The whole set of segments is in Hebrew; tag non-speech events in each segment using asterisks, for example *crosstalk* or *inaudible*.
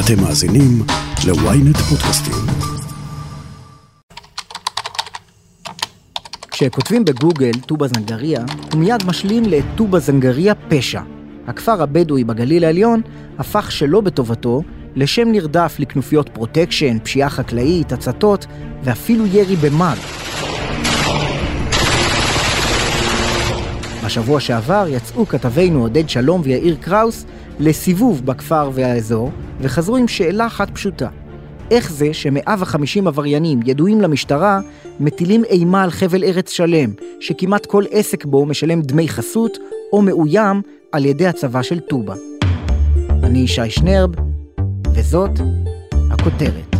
אתם מאזינים ל-ynet פודקאסטים. כשכותבים בגוגל טובא זנגריה, הוא מיד משלים לטובא זנגריה פשע. הכפר הבדואי בגליל העליון הפך שלא בטובתו לשם נרדף לכנופיות פרוטקשן, פשיעה חקלאית, הצתות ואפילו ירי במאג. בשבוע שעבר יצאו כתבינו עודד שלום ויאיר קראוס לסיבוב בכפר והאזור, וחזרו עם שאלה אחת פשוטה. איך זה ש-150 עבריינים ידועים למשטרה מטילים אימה על חבל ארץ שלם, שכמעט כל עסק בו משלם דמי חסות או מאוים על ידי הצבא של טובא. אני ישי שנרב, וזאת הכותרת.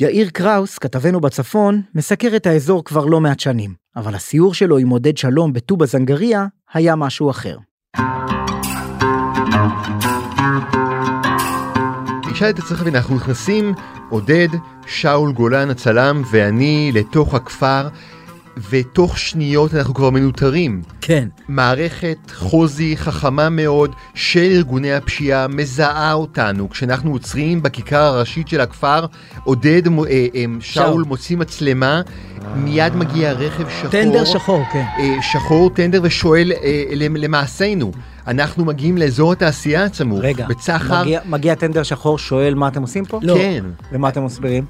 יאיר קראוס, כתבנו בצפון, מסקר את האזור כבר לא מעט שנים, אבל הסיור שלו עם עודד שלום בטובא זנגריה היה משהו אחר. אתה צריך להבין, אנחנו נכנסים, עודד, שאול גולן הצלם ואני לתוך הכפר, ותוך שניות אנחנו כבר מנוטרים. כן. מערכת חוזי חכמה מאוד של ארגוני הפשיעה מזהה אותנו. כשאנחנו עוצרים בכיכר הראשית של הכפר, עודד, אה, אה, שאול מוציא מצלמה, מיד מגיע רכב שחור. טנדר שחור, כן. אה, שחור טנדר ושואל למעשינו. אנחנו מגיעים לאזור התעשייה הצמור. רגע, בצחר... מגיע, מגיע טנדר שחור, שואל מה אתם עושים פה? לא. כן. ומה אתם מסבירים?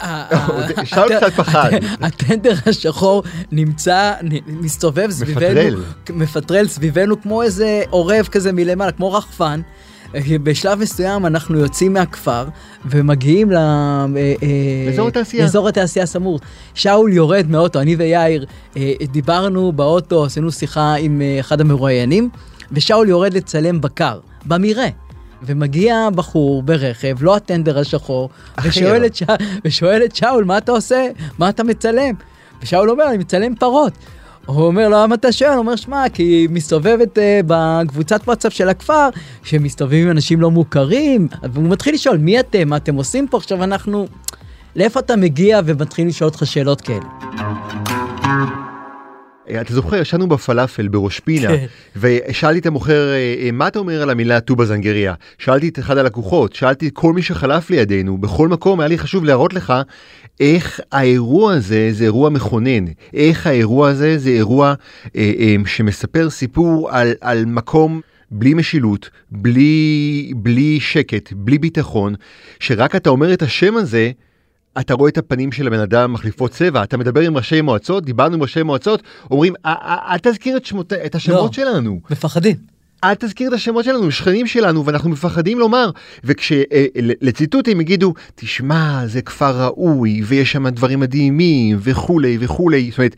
*laughs* שאול קצת פחד. הטנדר השחור נמצא, מסתובב סביבנו, מפטרל סביבנו כמו איזה עורב כזה מלמעלה, כמו רחפן. בשלב מסוים אנחנו יוצאים מהכפר ומגיעים לאזור התעשייה. לאזור התעשייה הסמור. שאול יורד מהאוטו, אני ויאיר דיברנו באוטו, עשינו שיחה עם אחד המרואיינים, ושאול יורד לצלם בקר, במרעה. ומגיע בחור ברכב, לא הטנדר השחור, ושואל את, ש... ושואל את שאול, מה אתה עושה? מה אתה מצלם? ושאול אומר, אני מצלם פרות. הוא אומר לו, למה אתה שואל? הוא אומר, שמע, כי היא מסתובבת uh, בקבוצת וואטסאפ של הכפר, שמסתובבים עם אנשים לא מוכרים, והוא מתחיל לשאול, מי אתם? מה אתם עושים פה? עכשיו אנחנו... לאיפה אתה מגיע ומתחיל לשאול אותך שאלות כאלה? אתה זוכר, ישנו בפלאפל בראש פינה, כן. ושאלתי את המוכר, אה, מה אתה אומר על המילה טובא זנגריה? שאלתי את אחד הלקוחות, שאלתי כל מי שחלף לידינו, בכל מקום היה לי חשוב להראות לך איך האירוע הזה זה אירוע מכונן, איך האירוע הזה זה אירוע אה, אה, שמספר סיפור על, על מקום בלי משילות, בלי, בלי שקט, בלי ביטחון, שרק אתה אומר את השם הזה, אתה רואה את הפנים של הבן אדם מחליפות צבע, אתה מדבר עם ראשי מועצות, דיברנו עם ראשי מועצות, אומרים, אל תזכיר את, שמות, את השמות לא, שלנו. מפחדים. אל תזכיר את השמות שלנו, שכנים שלנו, ואנחנו מפחדים לומר. וכשלציטוט הם יגידו, תשמע, זה כפר ראוי, ויש שם דברים מדהימים, וכולי וכולי. זאת אומרת,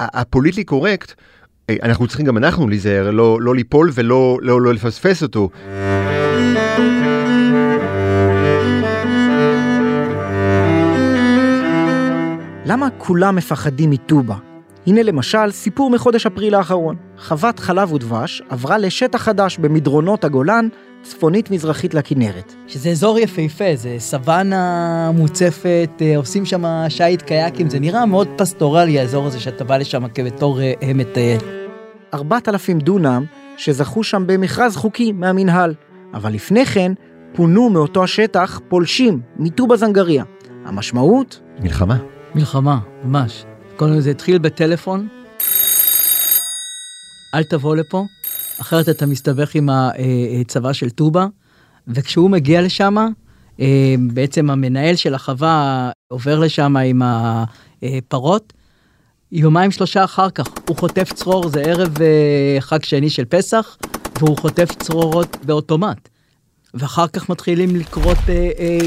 הפוליטלי קורקט, אנחנו צריכים גם אנחנו להיזהר, לא, לא ליפול ולא לא, לא לפספס אותו. למה כולם מפחדים מטובא? הנה למשל סיפור מחודש אפריל האחרון. חוות חלב ודבש עברה לשטח חדש במדרונות הגולן, צפונית מזרחית לכנרת. שזה אזור יפהפה, זה סוואנה מוצפת, אה, עושים שם שיט קייקים, זה נראה מאוד פסטורלי האזור הזה שאתה בא לשם כבתור אה, מטייל. 4,000 דונם שזכו שם במכרז חוקי מהמינהל, אבל לפני כן פונו מאותו השטח פולשים מטובא זנגריה. המשמעות? מלחמה. מלחמה, ממש. כל זה התחיל בטלפון, אל תבוא לפה, אחרת אתה מסתבך עם הצבא של טובא, וכשהוא מגיע לשם, בעצם המנהל של החווה עובר לשם עם הפרות, יומיים שלושה אחר כך הוא חוטף צרור, זה ערב חג שני של פסח, והוא חוטף צרורות באוטומט. ואחר כך מתחילים לקרות אה, אה,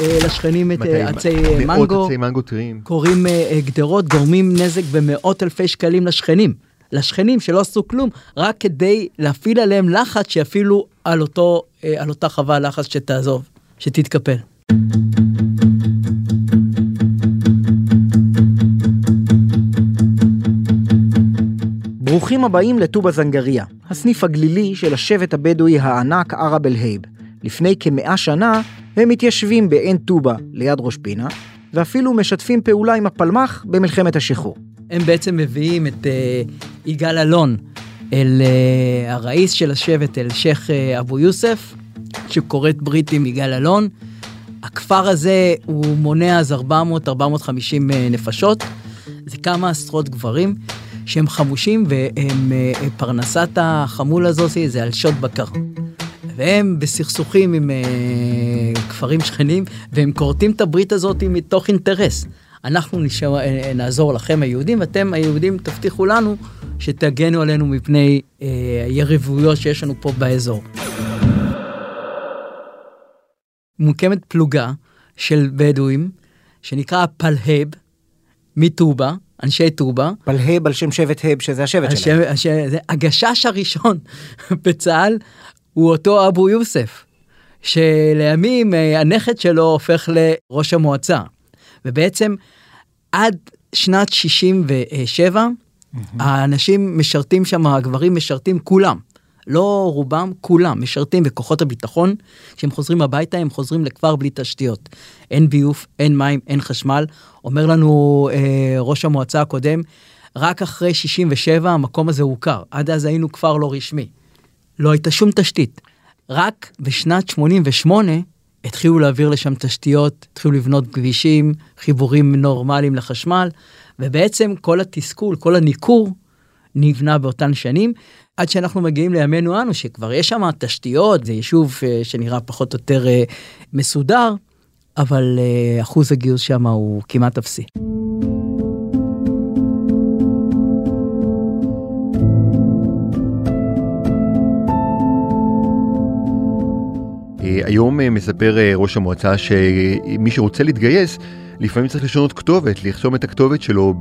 אה, לשכנים את אה, עצי אה, מנגו, מאות עצי מנגו טריים, קוראים אה, אה, גדרות, גורמים נזק במאות אלפי שקלים לשכנים. לשכנים שלא עשו כלום, רק כדי להפעיל עליהם לחץ שיפעילו על, אותו, אה, על אותה חווה לחץ שתעזוב, שתתקפל. ברוכים הבאים לטובא זנגריה, הסניף הגלילי של השבט הבדואי הענק ערב אל-הייב. לפני כמאה שנה הם מתיישבים בעין טובא ליד ראש פינה, ואפילו משתפים פעולה עם הפלמ"ח במלחמת השחרור. הם בעצם מביאים את uh, יגאל אלון אל uh, הראיס של השבט, אל שייח' uh, אבו יוסף, שכורת ברית עם יגאל אלון. הכפר הזה הוא מונה אז 400-450 נפשות, זה כמה עשרות גברים שהם חמושים והם פרנסת החמול הזאת זה על שוד בקר. והם בסכסוכים עם uh, כפרים שכנים, והם כורתים את הברית הזאת מתוך אינטרס. אנחנו נשאר, uh, נעזור לכם היהודים, ואתם היהודים תבטיחו לנו שתגנו עלינו מפני uh, יריבויות שיש לנו פה באזור. מוקמת פלוגה של בדואים, שנקרא פלהב, מטובה, אנשי טובה. פלהב על שם שבט הב, שזה השבט שלהם. השם, הגשש הראשון *laughs* בצה"ל הוא אותו אבו יוסף, שלימים אה, הנכד שלו הופך לראש המועצה. ובעצם עד שנת 67, mm-hmm. האנשים משרתים שם, הגברים משרתים כולם. לא רובם, כולם משרתים בכוחות הביטחון. כשהם חוזרים הביתה, הם חוזרים לכפר בלי תשתיות. אין ביוב, אין מים, אין חשמל. אומר לנו אה, ראש המועצה הקודם, רק אחרי 67 המקום הזה הוכר. עד אז היינו כפר לא רשמי. לא הייתה שום תשתית. רק בשנת 88 התחילו להעביר לשם תשתיות, התחילו לבנות כבישים, חיבורים נורמליים לחשמל, ובעצם כל התסכול, כל הניכור, נבנה באותן שנים, עד שאנחנו מגיעים לימינו אנו, שכבר יש שם תשתיות, זה יישוב uh, שנראה פחות או יותר uh, מסודר, אבל uh, אחוז הגיוס שם הוא כמעט אפסי. היום מספר ראש המועצה שמי שרוצה להתגייס לפעמים צריך לשנות כתובת, לחסום את הכתובת שלו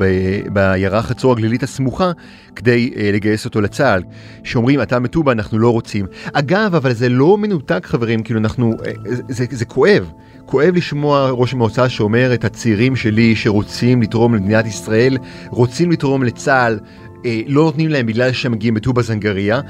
בעיירה חצור הגלילית הסמוכה כדי uh, לגייס אותו לצה"ל. שאומרים, אתה מטובה, אנחנו לא רוצים. אגב, אבל זה לא מנותק, חברים, כאילו אנחנו, uh, זה, זה כואב. כואב לשמוע ראש המועצה שאומר את הצעירים שלי שרוצים לתרום למדינת ישראל, רוצים לתרום לצה"ל, אה, לא נותנים להם בגלל שהם מגיעים בטובה זנגריה.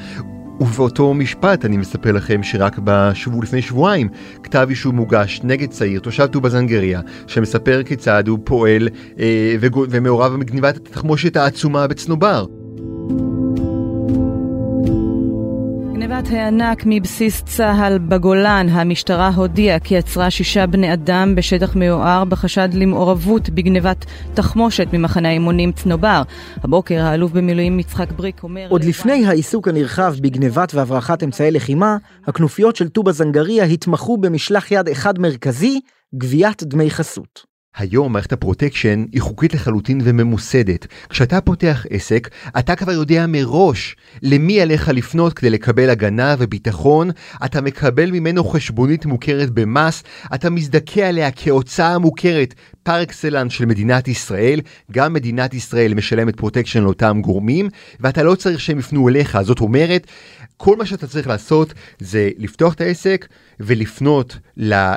ובאותו משפט אני מספר לכם שרק בשבוע לפני שבועיים כתב אישום מוגש נגד צעיר, תושב טובה זנגריה, שמספר כיצד הוא פועל אה, ומעורב בגניבת התחמושת העצומה בצנובר. גנבת הענק מבסיס צה"ל בגולן, המשטרה הודיעה כי עצרה שישה בני אדם בשטח מיוער בחשד למעורבות בגנבת תחמושת ממחנה האימונים צנובר. הבוקר האלוף במילואים יצחק בריק אומר... עוד לפני העיסוק הנרחב בגנבת והברחת אמצעי לחימה, הכנופיות של טובה זנגריה התמחו במשלח יד אחד מרכזי, גביית דמי חסות. היום מערכת הפרוטקשן היא חוקית לחלוטין וממוסדת. כשאתה פותח עסק, אתה כבר יודע מראש למי עליך לפנות כדי לקבל הגנה וביטחון, אתה מקבל ממנו חשבונית מוכרת במס, אתה מזדכה עליה כהוצאה מוכרת par excellence של מדינת ישראל, גם מדינת ישראל משלמת פרוטקשן לאותם גורמים, ואתה לא צריך שהם יפנו אליך. זאת אומרת, כל מה שאתה צריך לעשות זה לפתוח את העסק ולפנות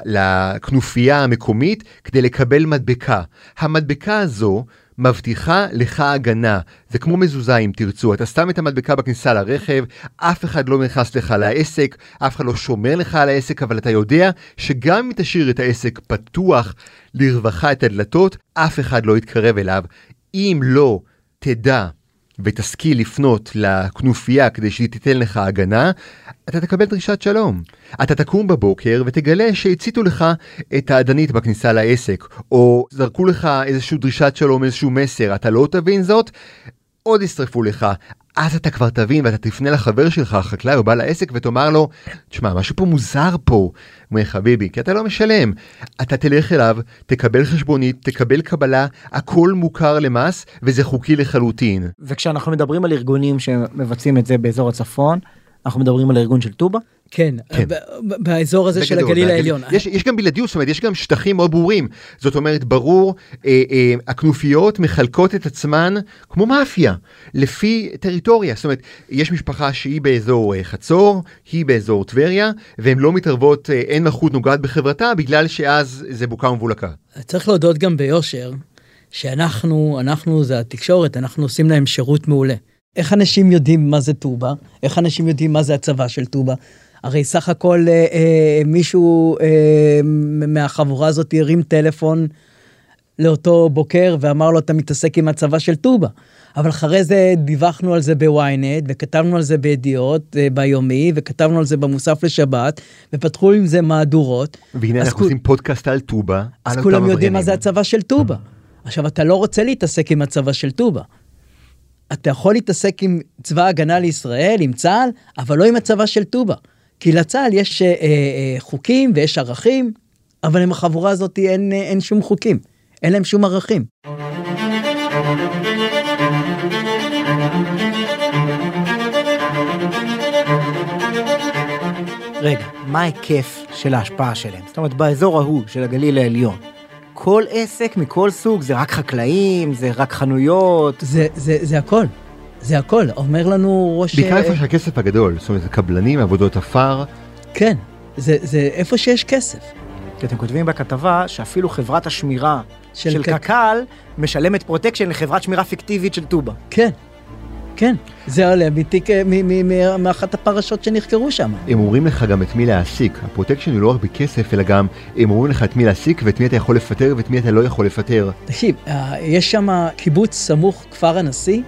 לכנופיה המקומית כדי לקבל מדבקה. המדבקה הזו מבטיחה לך הגנה. זה כמו מזוזה אם תרצו, אתה שם את המדבקה בכניסה לרכב, אף אחד לא נכנס לך לעסק, אף אחד לא שומר לך על העסק, אבל אתה יודע שגם אם תשאיר את העסק פתוח לרווחה את הדלתות, אף אחד לא יתקרב אליו. אם לא תדע ותשכיל לפנות לכנופיה כדי שהיא תיתן לך הגנה, אתה תקבל דרישת שלום. אתה תקום בבוקר ותגלה שהציתו לך את האדנית בכניסה לעסק, או זרקו לך איזושהי דרישת שלום, איזשהו מסר, אתה לא תבין זאת, עוד ישרפו לך. אז אתה כבר תבין ואתה תפנה לחבר שלך, החקלאי או בעל העסק, ותאמר לו, תשמע, משהו פה מוזר פה. הוא אומר, חביבי, כי אתה לא משלם. אתה תלך אליו, תקבל חשבונית, תקבל קבלה, הכל מוכר למס, וזה חוקי לחלוטין. וכשאנחנו מדברים על ארגונים שמבצעים את זה באזור הצפון, אנחנו מדברים על הארגון של טובה? כן, כן. באזור הזה של הגליל העליון. יש, יש גם בלעדיות, זאת אומרת, יש גם שטחים מאוד ברורים. זאת אומרת, ברור, אה, אה, הכנופיות מחלקות את עצמן כמו מאפיה, לפי טריטוריה. זאת אומרת, יש משפחה שהיא באזור אה, חצור, היא באזור טבריה, והן לא מתערבות, אה, אין מלכות נוגעת בחברתה, בגלל שאז זה בוקה ומבולקה. צריך להודות גם ביושר, שאנחנו, אנחנו זה התקשורת, אנחנו עושים להם שירות מעולה. איך אנשים יודעים מה זה טובה? איך אנשים יודעים מה זה הצבא של טובה? הרי סך הכל אה, אה, מישהו אה, מהחבורה הזאת הרים טלפון לאותו בוקר ואמר לו אתה מתעסק עם הצבא של טובה. אבל אחרי זה דיווחנו על זה בוויינט וכתבנו על זה בידיעות אה, ביומי וכתבנו על זה במוסף לשבת ופתחו עם זה מהדורות. והנה אנחנו כול- עושים פודקאסט על טובה. אז על כולם יודעים מה זה. הצבא של טובה. עכשיו אתה לא רוצה להתעסק עם הצבא של טובה. אתה יכול להתעסק עם צבא ההגנה לישראל, עם צה"ל, אבל לא עם הצבא של טובה. כי לצה"ל יש אה, אה, חוקים ויש ערכים, אבל עם החבורה הזאת אין, אה, אין שום חוקים, אין להם שום ערכים. רגע, מה ההיקף של ההשפעה שלהם? זאת אומרת, באזור ההוא של הגליל העליון, כל עסק מכל סוג, זה רק חקלאים, זה רק חנויות, זה, זה, זה הכל, זה הכל. אומר לנו ראש... בעיקר אה, איפה שהכסף הגדול, זאת אומרת, קבלנים, עבודות עפר. כן, זה, זה איפה שיש כסף. כי אתם כותבים בכתבה שאפילו חברת השמירה של של, קק- קק"ל משלמת פרוטקשן לחברת שמירה פיקטיבית של טובה. כן, כן. זה עולה מתיק, אה, מ- מ- מ- מאחת הפרשות שנחקרו שם. הם אומרים לך גם את מי להעסיק. הפרוטקשן הוא לא רק בכסף, אלא גם הם אומרים לך את מי להעסיק ואת מי אתה יכול לפטר ואת מי אתה לא יכול לפטר. תקשיב, אה, יש שם קיבוץ סמוך כפר הנשיא,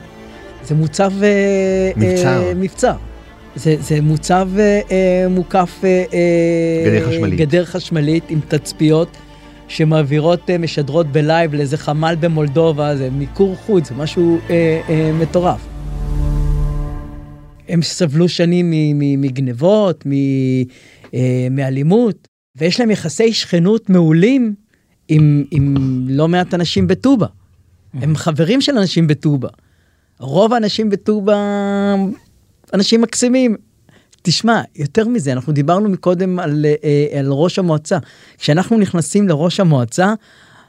זה מוצב... אה, מבצר. אה, מבצר. זה, זה מוצב אה, אה, מוקף... אה, אה, גדר חשמלית. גדר חשמלית עם תצפיות שמעבירות, אה, משדרות בלייב לאיזה חמ"ל במולדובה, זה מיקור חוץ, זה משהו אה, אה, מטורף. הם סבלו שנים מ- מ- מגנבות, מ- אה, מאלימות, ויש להם יחסי שכנות מעולים עם, עם לא מעט אנשים בטובה. הם חברים של אנשים בטובה. רוב האנשים בטובה אנשים מקסימים. תשמע, יותר מזה, אנחנו דיברנו מקודם על, אה, על ראש המועצה. כשאנחנו נכנסים לראש המועצה,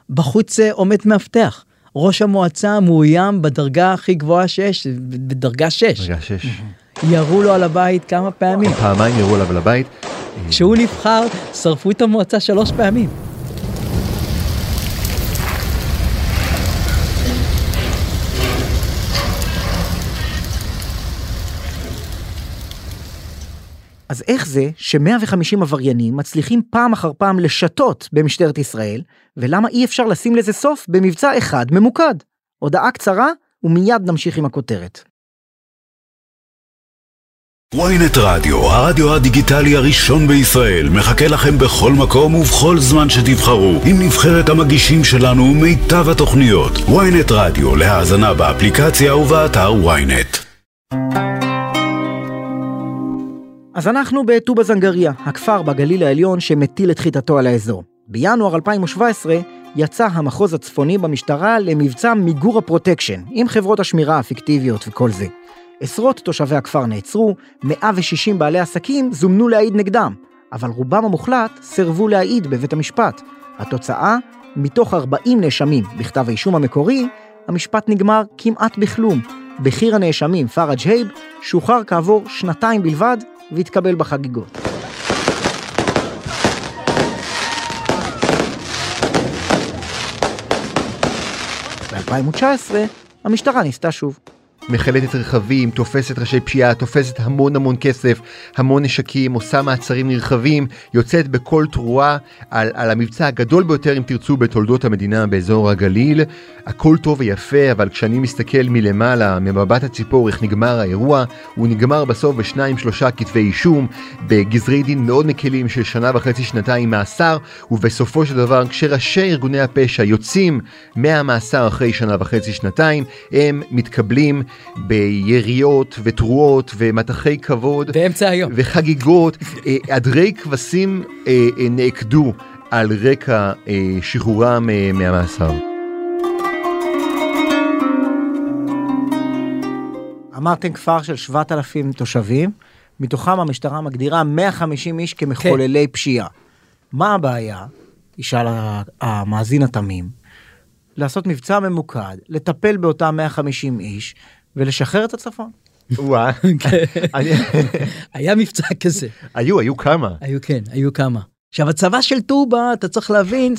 בחוץ אה, עומד מאבטח. ראש המועצה מאוים בדרגה הכי גבוהה שיש, בדרגה 6. רגע, שש. ירו לו על הבית כמה פעמים. פעמיים ירו עליו לבית. כשהוא נבחר, שרפו את המועצה שלוש פעמים. אז איך זה ש-150 עבריינים מצליחים פעם אחר פעם לשתות במשטרת ישראל, ולמה אי אפשר לשים לזה סוף במבצע אחד ממוקד? הודעה קצרה, ומיד נמשיך עם הכותרת. ynet רדיו, הרדיו הדיגיטלי הראשון בישראל, מחכה לכם בכל מקום ובכל זמן שתבחרו, עם נבחרת המגישים שלנו ומיטב התוכניות. ynet רדיו, להאזנה באפליקציה ובאתר ynet. אז אנחנו בטובא זנגריה, הכפר בגליל העליון שמטיל את חיטתו על האזור. בינואר 2017 יצא המחוז הצפוני במשטרה למבצע מיגור הפרוטקשן, עם חברות השמירה הפיקטיביות וכל זה. עשרות תושבי הכפר נעצרו, 160 בעלי עסקים זומנו להעיד נגדם, אבל רובם המוחלט סירבו להעיד בבית המשפט. התוצאה, מתוך 40 נאשמים בכתב האישום המקורי, המשפט נגמר כמעט בכלום. בכיר הנאשמים, פראג' הייב, שוחרר כעבור שנתיים בלבד והתקבל בחגיגות. ב-2019 המשטרה ניסתה שוב. מחלטת רכבים, תופסת ראשי פשיעה, תופסת המון המון כסף, המון נשקים, עושה מעצרים נרחבים, יוצאת בכל תרועה על, על המבצע הגדול ביותר, אם תרצו, בתולדות המדינה באזור הגליל. הכל טוב ויפה, אבל כשאני מסתכל מלמעלה, ממבט הציפור, איך נגמר האירוע, הוא נגמר בסוף בשניים שלושה כתבי אישום, בגזרי דין מאוד מקלים של שנה וחצי שנתיים מאסר, ובסופו של דבר, כשראשי ארגוני הפשע יוצאים מהמאסר אחרי שנה וחצי שנתיים, הם מתקבלים ביריות ותרועות ומטחי כבוד באמצע היום. וחגיגות. אה, עדרי כבשים אה, אה, נעקדו על רקע אה, שחרורם אה, מהמאסר. אמרתם כפר של 7,000 תושבים, מתוכם המשטרה מגדירה 150 איש כמחוללי פשיעה. מה הבעיה? ישאל המאזין התמים. לעשות מבצע ממוקד, לטפל באותם 150 איש ולשחרר את הצפון. *laughs* אני- *laughs* היה מבצע כזה. היו, היו כמה. היו כן, היו כמה. עכשיו הצבא של טובה אתה צריך להבין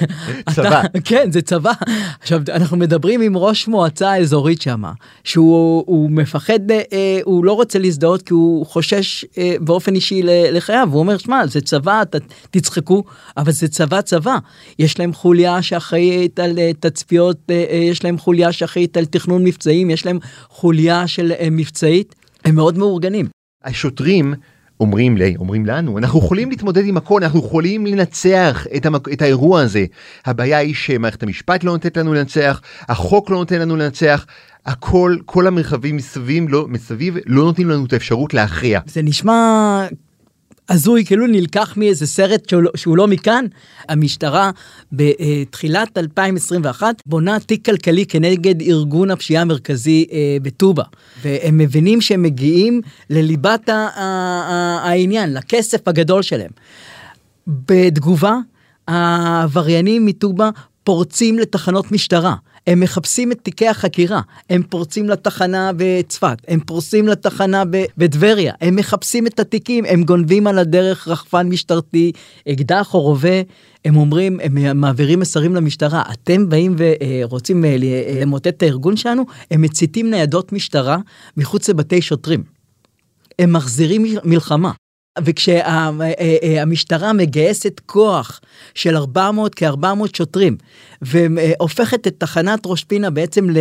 *laughs* צבא. כן זה צבא. עכשיו אנחנו מדברים עם ראש מועצה אזורית שם שהוא הוא מפחד אה, הוא לא רוצה להזדהות כי הוא חושש אה, באופן אישי לחייו. הוא אומר שמע זה צבא ת, תצחקו. אבל זה צבא צבא. יש להם חוליה שאחראית על אה, תצפיות אה, אה, יש להם חוליה שאחראית על תכנון מבצעים יש להם חוליה של אה, מבצעית. הם מאוד מאורגנים. השוטרים אומרים לי, אומרים לנו, אנחנו יכולים להתמודד עם הכל, אנחנו יכולים לנצח את, המק... את האירוע הזה. הבעיה היא שמערכת המשפט לא נותנת לנו לנצח, החוק לא נותן לנו לנצח, הכל, כל המרחבים מסביב לא, מסביב לא נותנים לנו את האפשרות להכריע. זה נשמע הזוי כאילו נלקח מאיזה סרט שהוא לא, שהוא לא מכאן. המשטרה בתחילת 2021 בונה תיק כלכלי כנגד ארגון הפשיעה המרכזי אה, בטובה והם מבינים שהם מגיעים לליבת העניין לכסף הגדול שלהם. בתגובה העבריינים מטובה פורצים לתחנות משטרה. הם מחפשים את תיקי החקירה, הם פורצים לתחנה בצפת, הם פורצים לתחנה בטבריה, הם מחפשים את התיקים, הם גונבים על הדרך רחפן משטרתי, אקדח או רובה, הם אומרים, הם מעבירים מסרים למשטרה, אתם באים ורוצים אה, ל- למוטט את הארגון שלנו, הם מציתים ניידות משטרה מחוץ לבתי שוטרים. הם מחזירים מלחמה. וכשהמשטרה מגייסת כוח של 400 כ-400 שוטרים והופכת את תחנת ראש פינה בעצם ל-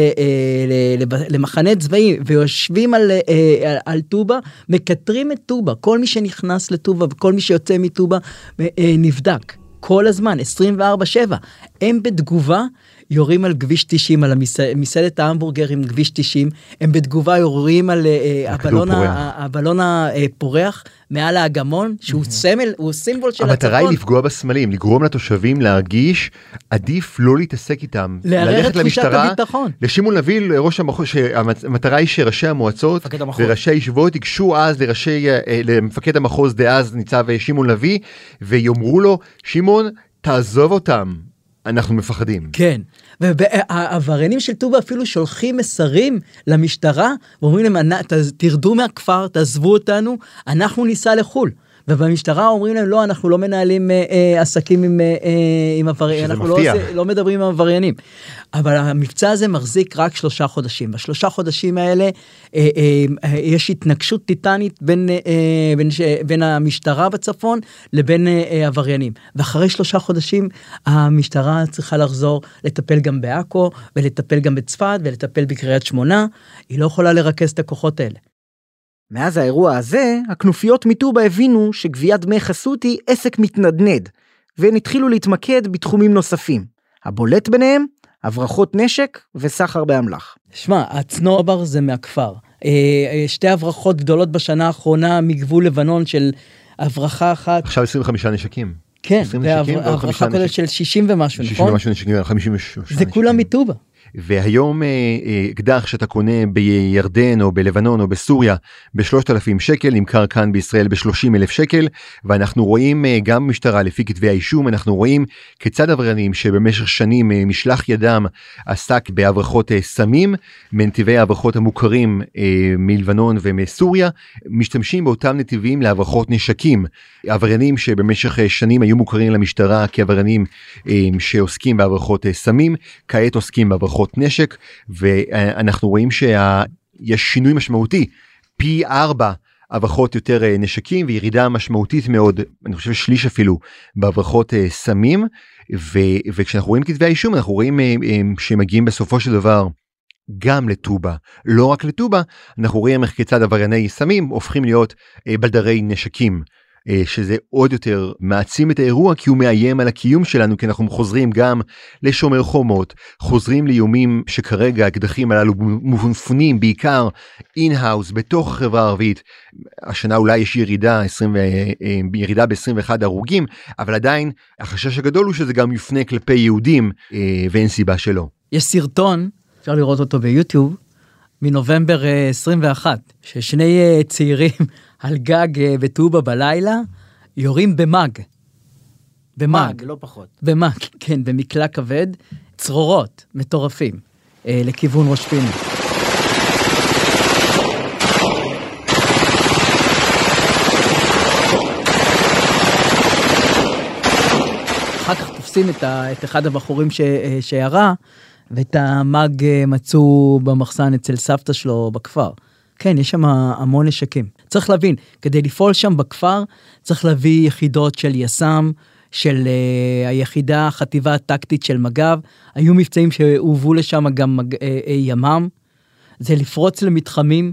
למחנה צבאי ויושבים על, אה, על טובה מקטרים את טובה כל מי שנכנס לטובה וכל מי שיוצא מטובה אה, נבדק. כל הזמן 24/7 הם בתגובה יורים על כביש 90 על המסע- מסעדת ההמבורגרים כביש 90 הם בתגובה יורים על אה, הכדור הבלון, פורח. ה- הבלון הפורח מעל האגמון שהוא סמל הוא סימבול של המטרה היא הצפון. לפגוע בסמלים, לגרום לתושבים להרגיש עדיף לא להתעסק איתם, לערער את תחושת הביטחון. לשמעון לביא, ראש המחוז, שהמטרה היא שראשי המועצות. וראשי הישיבות ייגשו אז לראשי, אה, אה, למפקד המחוז דאז ניצב אה, שמעון לביא, ויאמרו לו, שמעון, תעזוב אותם, אנחנו מפחדים. כן, והעבריינים של טובה אפילו שולחים מסרים למשטרה ואומרים להם "אנ- ת- תרדו מהכפר תעזבו אותנו אנחנו ניסע לחו"ל. ובמשטרה אומרים להם לא אנחנו לא מנהלים אה, אה, עסקים עם, אה, אה, עם עבריינים אנחנו לא, מפתיע. עושה, לא מדברים עם עבריינים. אבל המבצע הזה מחזיק רק שלושה חודשים בשלושה חודשים האלה אה, אה, אה, יש התנגשות טיטנית בין, אה, אה, בין, ש, בין המשטרה בצפון לבין אה, אה, עבריינים ואחרי שלושה חודשים המשטרה צריכה לחזור לטפל גם בעכו ולטפל גם בצפת ולטפל בקריית שמונה היא לא יכולה לרכז את הכוחות האלה. מאז האירוע הזה, הכנופיות מטובה הבינו שגביית דמי חסות היא עסק מתנדנד, והן התחילו להתמקד בתחומים נוספים. הבולט ביניהם, הברחות נשק וסחר באמל"ח. שמע, הצנובר זה מהכפר. אה, אה, שתי הברחות גדולות בשנה האחרונה מגבול לבנון של הברחה אחת, עכשיו 25 נשקים. כן, 20 נשקים ועוד והברחה כוללת. של 60 ומשהו, 60 נכון? ומשהו נשקים, 53 זה כולם. מטובה. והיום אה, אה, אקדח שאתה קונה בירדן או בלבנון או בסוריה ב-3,000 שקל נמכר כאן בישראל ב-30 אלף שקל ואנחנו רואים אה, גם במשטרה לפי כתבי האישום אנחנו רואים כיצד עבריינים שבמשך שנים משלח ידם עסק בהברחות סמים מנתיבי ההברחות המוכרים מלבנון ומסוריה משתמשים באותם נתיבים להברחות נשקים. עבריינים שבמשך שנים היו מוכרים למשטרה כעבריינים שעוסקים בהברחות סמים כעת עוסקים בהברחות נשק ואנחנו רואים שיש שינוי משמעותי. פי ארבע הברחות יותר אה, נשקים וירידה משמעותית מאוד אני חושב שליש אפילו בהברחות אה, סמים. ו, וכשאנחנו רואים כתבי האישום אנחנו רואים אה, שמגיעים בסופו של דבר גם לטובה לא רק לטובה אנחנו רואים איך כיצד עברייני סמים הופכים להיות בלדרי נשקים. אה, שזה עוד יותר מעצים את האירוע כי הוא מאיים על הקיום שלנו כי אנחנו חוזרים גם לשומר חומות חוזרים לאיומים שכרגע האקדחים הללו מופנים בעיקר in-house בתוך החברה הערבית השנה אולי יש ירידה 20 אה, אה, ירידה ב-21 הרוגים אבל עדיין החשש הגדול הוא שזה גם יופנה כלפי יהודים ואין סיבה שלא. יש סרטון, אפשר לראות אותו ביוטיוב, מנובמבר אה, 21, ששני צעירים על גג אה, בטובה בלילה יורים במאג. במאג. לא פחות. במאג, *laughs* כן, במקלע כבד, צרורות מטורפים אה, לכיוון ראש פינה. מחפשים את, ה, את אחד הבחורים ש, שירה, ואת המאג מצאו במחסן אצל סבתא שלו בכפר. כן, יש שם המון נשקים. צריך להבין, כדי לפעול שם בכפר, צריך להביא יחידות של יס"מ, של uh, היחידה, החטיבה הטקטית של מג"ב, היו מבצעים שהובאו לשם גם מג... uh, uh, ימ"מ, זה לפרוץ למתחמים.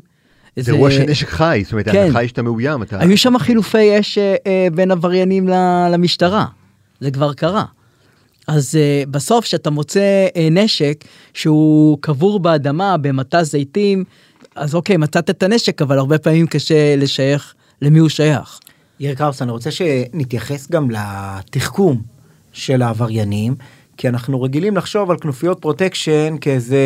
זה אירוע של נשק חי, זאת אומרת, כן. חי שאתה מאוים. אתה... היו שם חילופי אש אה, אה, בין עבריינים למשטרה, זה כבר קרה. אז אה, בסוף כשאתה מוצא אה, נשק שהוא קבור באדמה, במטע זיתים, אז אוקיי, מצאת את הנשק, אבל הרבה פעמים קשה לשייך למי הוא שייך. יאיר קראוס, אני רוצה שנתייחס גם לתחכום של העבריינים, כי אנחנו רגילים לחשוב על כנופיות פרוטקשן כאיזה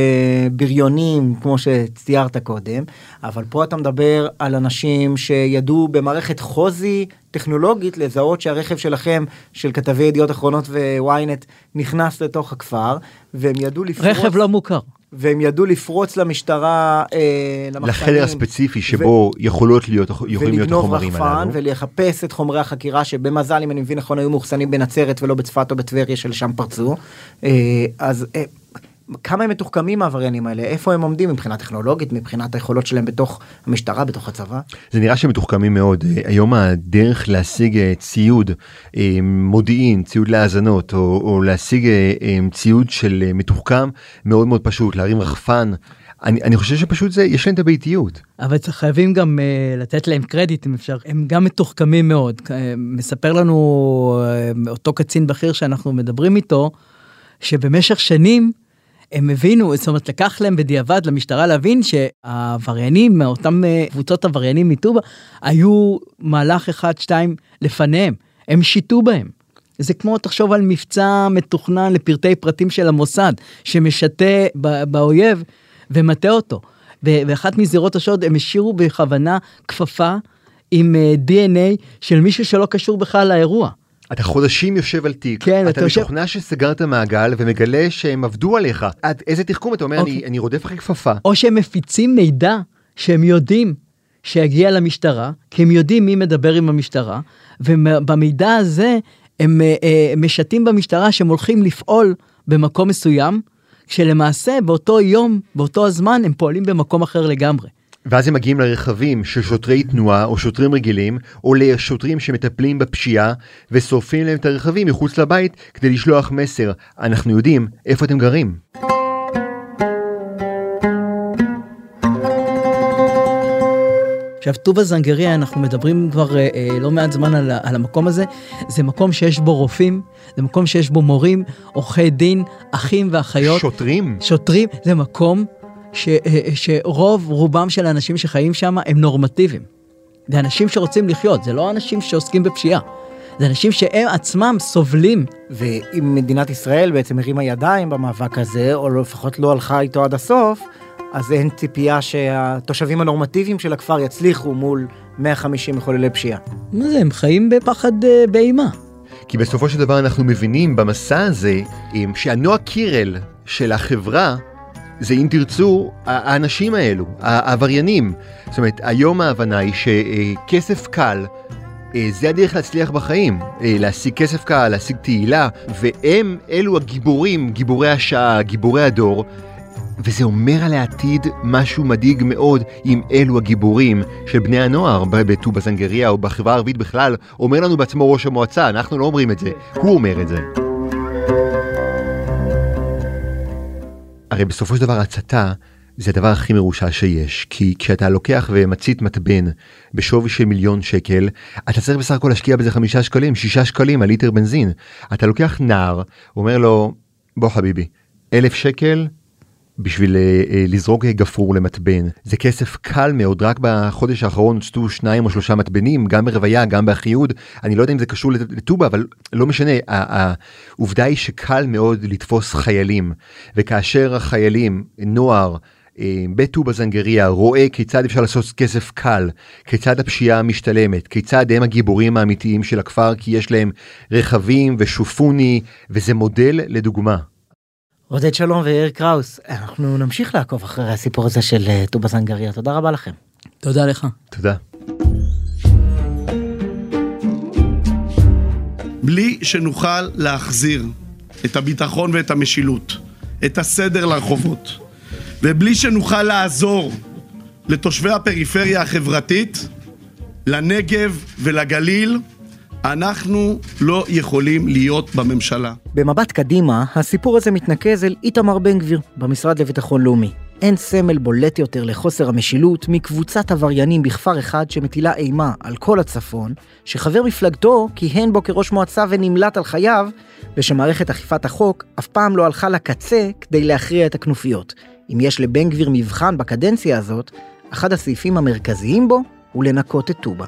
בריונים, כמו שציירת קודם, אבל פה אתה מדבר על אנשים שידעו במערכת חוזי טכנולוגית לזהות שהרכב שלכם, של כתבי ידיעות אחרונות וויינט, נכנס לתוך הכפר, והם ידעו לפרוץ... רכב לא מוכר. והם ידעו לפרוץ למשטרה, אה, למחסנים. לחדר הספציפי שבו ו... יכולות להיות, יכולים להיות החומרים הללו. ולגנוב רחפן ולחפש את חומרי החקירה שבמזל, אם אני מבין נכון, היו מאוחסנים בנצרת ולא בצפת או בטבריה שלשם פרצו. אה, אז אה, כמה הם מתוחכמים העבריינים האלה, איפה הם עומדים מבחינה טכנולוגית, מבחינת היכולות שלהם בתוך המשטרה, בתוך הצבא? זה נראה שהם מתוחכמים מאוד. אה, היום הדרך להשיג אה, ציוד, אה, מודיעין, ציוד להאזנות, או, או להשיג ציוד של מתוחכם, מאוד מאוד פשוט, להרים רחפן. אני, אני חושב שפשוט זה, יש להם את הביתיות. אבל חייבים גם uh, לתת להם קרדיט אם אפשר, הם גם מתוחכמים מאוד. Uh, מספר לנו uh, אותו קצין בכיר שאנחנו מדברים איתו, שבמשך שנים, הם הבינו, זאת אומרת, לקח להם בדיעבד למשטרה להבין שהעבריינים, מאותם אה, קבוצות עבריינים מטובה, היו מהלך אחד, שתיים לפניהם, הם שיטו בהם. זה כמו, תחשוב על מבצע מתוכנן לפרטי פרטים של המוסד, שמשתה באויב ומטה אותו. באחת מזירות השוד הם השאירו בכוונה כפפה עם אה, DNA של מישהו שלא קשור בכלל לאירוע. אתה חודשים יושב על תיק, כן, אתה, אתה משוכנע יושב... שסגרת מעגל ומגלה שהם עבדו עליך. עד איזה תחכום אתה אומר, אוקיי. אני, אני רודף אחרי כפפה. או שהם מפיצים מידע שהם יודעים שיגיע למשטרה, כי הם יודעים מי מדבר עם המשטרה, ובמידע הזה הם אה, אה, משתים במשטרה שהם הולכים לפעול במקום מסוים, כשלמעשה באותו יום, באותו הזמן, הם פועלים במקום אחר לגמרי. ואז הם מגיעים לרכבים של שוטרי תנועה או שוטרים רגילים, או לשוטרים שמטפלים בפשיעה, ושורפים להם את הרכבים מחוץ לבית כדי לשלוח מסר, אנחנו יודעים איפה אתם גרים. עכשיו, טובה זנגריה, אנחנו מדברים כבר אה, אה, לא מעט זמן על, על המקום הזה. זה מקום שיש בו רופאים, זה מקום שיש בו מורים, עורכי דין, אחים ואחיות. שוטרים? שוטרים, זה מקום ש, אה, שרוב רובם של האנשים שחיים שם הם נורמטיביים. זה אנשים שרוצים לחיות, זה לא אנשים שעוסקים בפשיעה. זה אנשים שהם עצמם סובלים. ואם מדינת ישראל בעצם הרימה ידיים במאבק הזה, או לפחות לא הלכה איתו עד הסוף, אז אין ציפייה שהתושבים הנורמטיביים של הכפר יצליחו מול 150 מחוללי פשיעה. מה זה, הם חיים בפחד אה, באימה. כי בסופו של דבר אנחנו מבינים במסע הזה שהנועה קירל של החברה זה אם תרצו, האנשים האלו, העבריינים. זאת אומרת, היום ההבנה היא שכסף קל, אה, זה הדרך להצליח בחיים, אה, להשיג כסף קל, להשיג תהילה, והם אלו הגיבורים, גיבורי השעה, גיבורי הדור, וזה אומר על העתיד משהו מדאיג מאוד אם אלו הגיבורים של בני הנוער בטובא זנגריה או בחברה הערבית בכלל, אומר לנו בעצמו ראש המועצה, אנחנו לא אומרים את זה, הוא אומר את זה. הרי בסופו של דבר הצתה זה הדבר הכי מרושע שיש, כי כשאתה לוקח ומצית מתבן בשווי של מיליון שקל, אתה צריך בסך הכל להשקיע בזה חמישה שקלים, שישה שקלים על ליטר בנזין. אתה לוקח נער, אומר לו, בוא חביבי, אלף שקל, בשביל אה, אה, לזרוק גפרור למתבן. זה כסף קל מאוד, רק בחודש האחרון הוצאו שניים או שלושה מתבנים, גם ברוויה, גם באחיהוד. אני לא יודע אם זה קשור לטובה, אבל לא משנה. העובדה היא שקל מאוד לתפוס חיילים, וכאשר החיילים, נוער, אה, בטובה זנגריה רואה כיצד אפשר לעשות כסף קל, כיצד הפשיעה משתלמת, כיצד הם הגיבורים האמיתיים של הכפר כי יש להם רכבים ושופוני וזה מודל לדוגמה. עודד שלום ויאיר קראוס, אנחנו נמשיך לעקוב אחרי הסיפור הזה של אה, טובה זנגריה, תודה רבה לכם. תודה לך. תודה. בלי שנוכל להחזיר את הביטחון ואת המשילות, את הסדר לרחובות. ובלי שנוכל לעזור לתושבי הפריפריה החברתית, לנגב ולגליל, אנחנו לא יכולים להיות בממשלה. במבט קדימה, הסיפור הזה מתנקז אל איתמר בן גביר במשרד לביטחון לאומי. אין סמל בולט יותר לחוסר המשילות מקבוצת עבריינים בכפר אחד שמטילה אימה על כל הצפון, שחבר מפלגתו כיהן בו כראש מועצה ונמלט על חייו, ושמערכת אכיפת החוק אף פעם לא הלכה לקצה כדי להכריע את הכנופיות. אם יש לבן גביר מבחן בקדנציה הזאת, אחד הסעיפים המרכזיים בו הוא לנקות את טובה.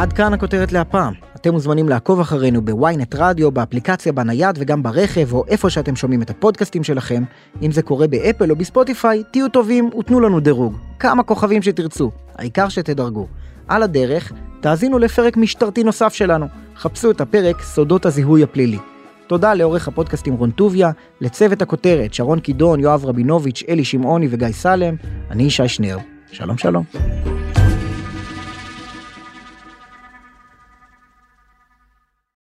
עד כאן הכותרת להפעם. אתם מוזמנים לעקוב אחרינו בוויינט רדיו, באפליקציה, בנייד וגם ברכב, או איפה שאתם שומעים את הפודקאסטים שלכם. אם זה קורה באפל או בספוטיפיי, תהיו טובים ותנו לנו דירוג. כמה כוכבים שתרצו, העיקר שתדרגו. על הדרך, תאזינו לפרק משטרתי נוסף שלנו. חפשו את הפרק סודות הזיהוי הפלילי. תודה לעורך הפודקאסטים רון טוביה, לצוות הכותרת שרון קידון, יואב רבינוביץ', אלי שמעוני וגיא סלם. אני ישי שנר. שלום שלום.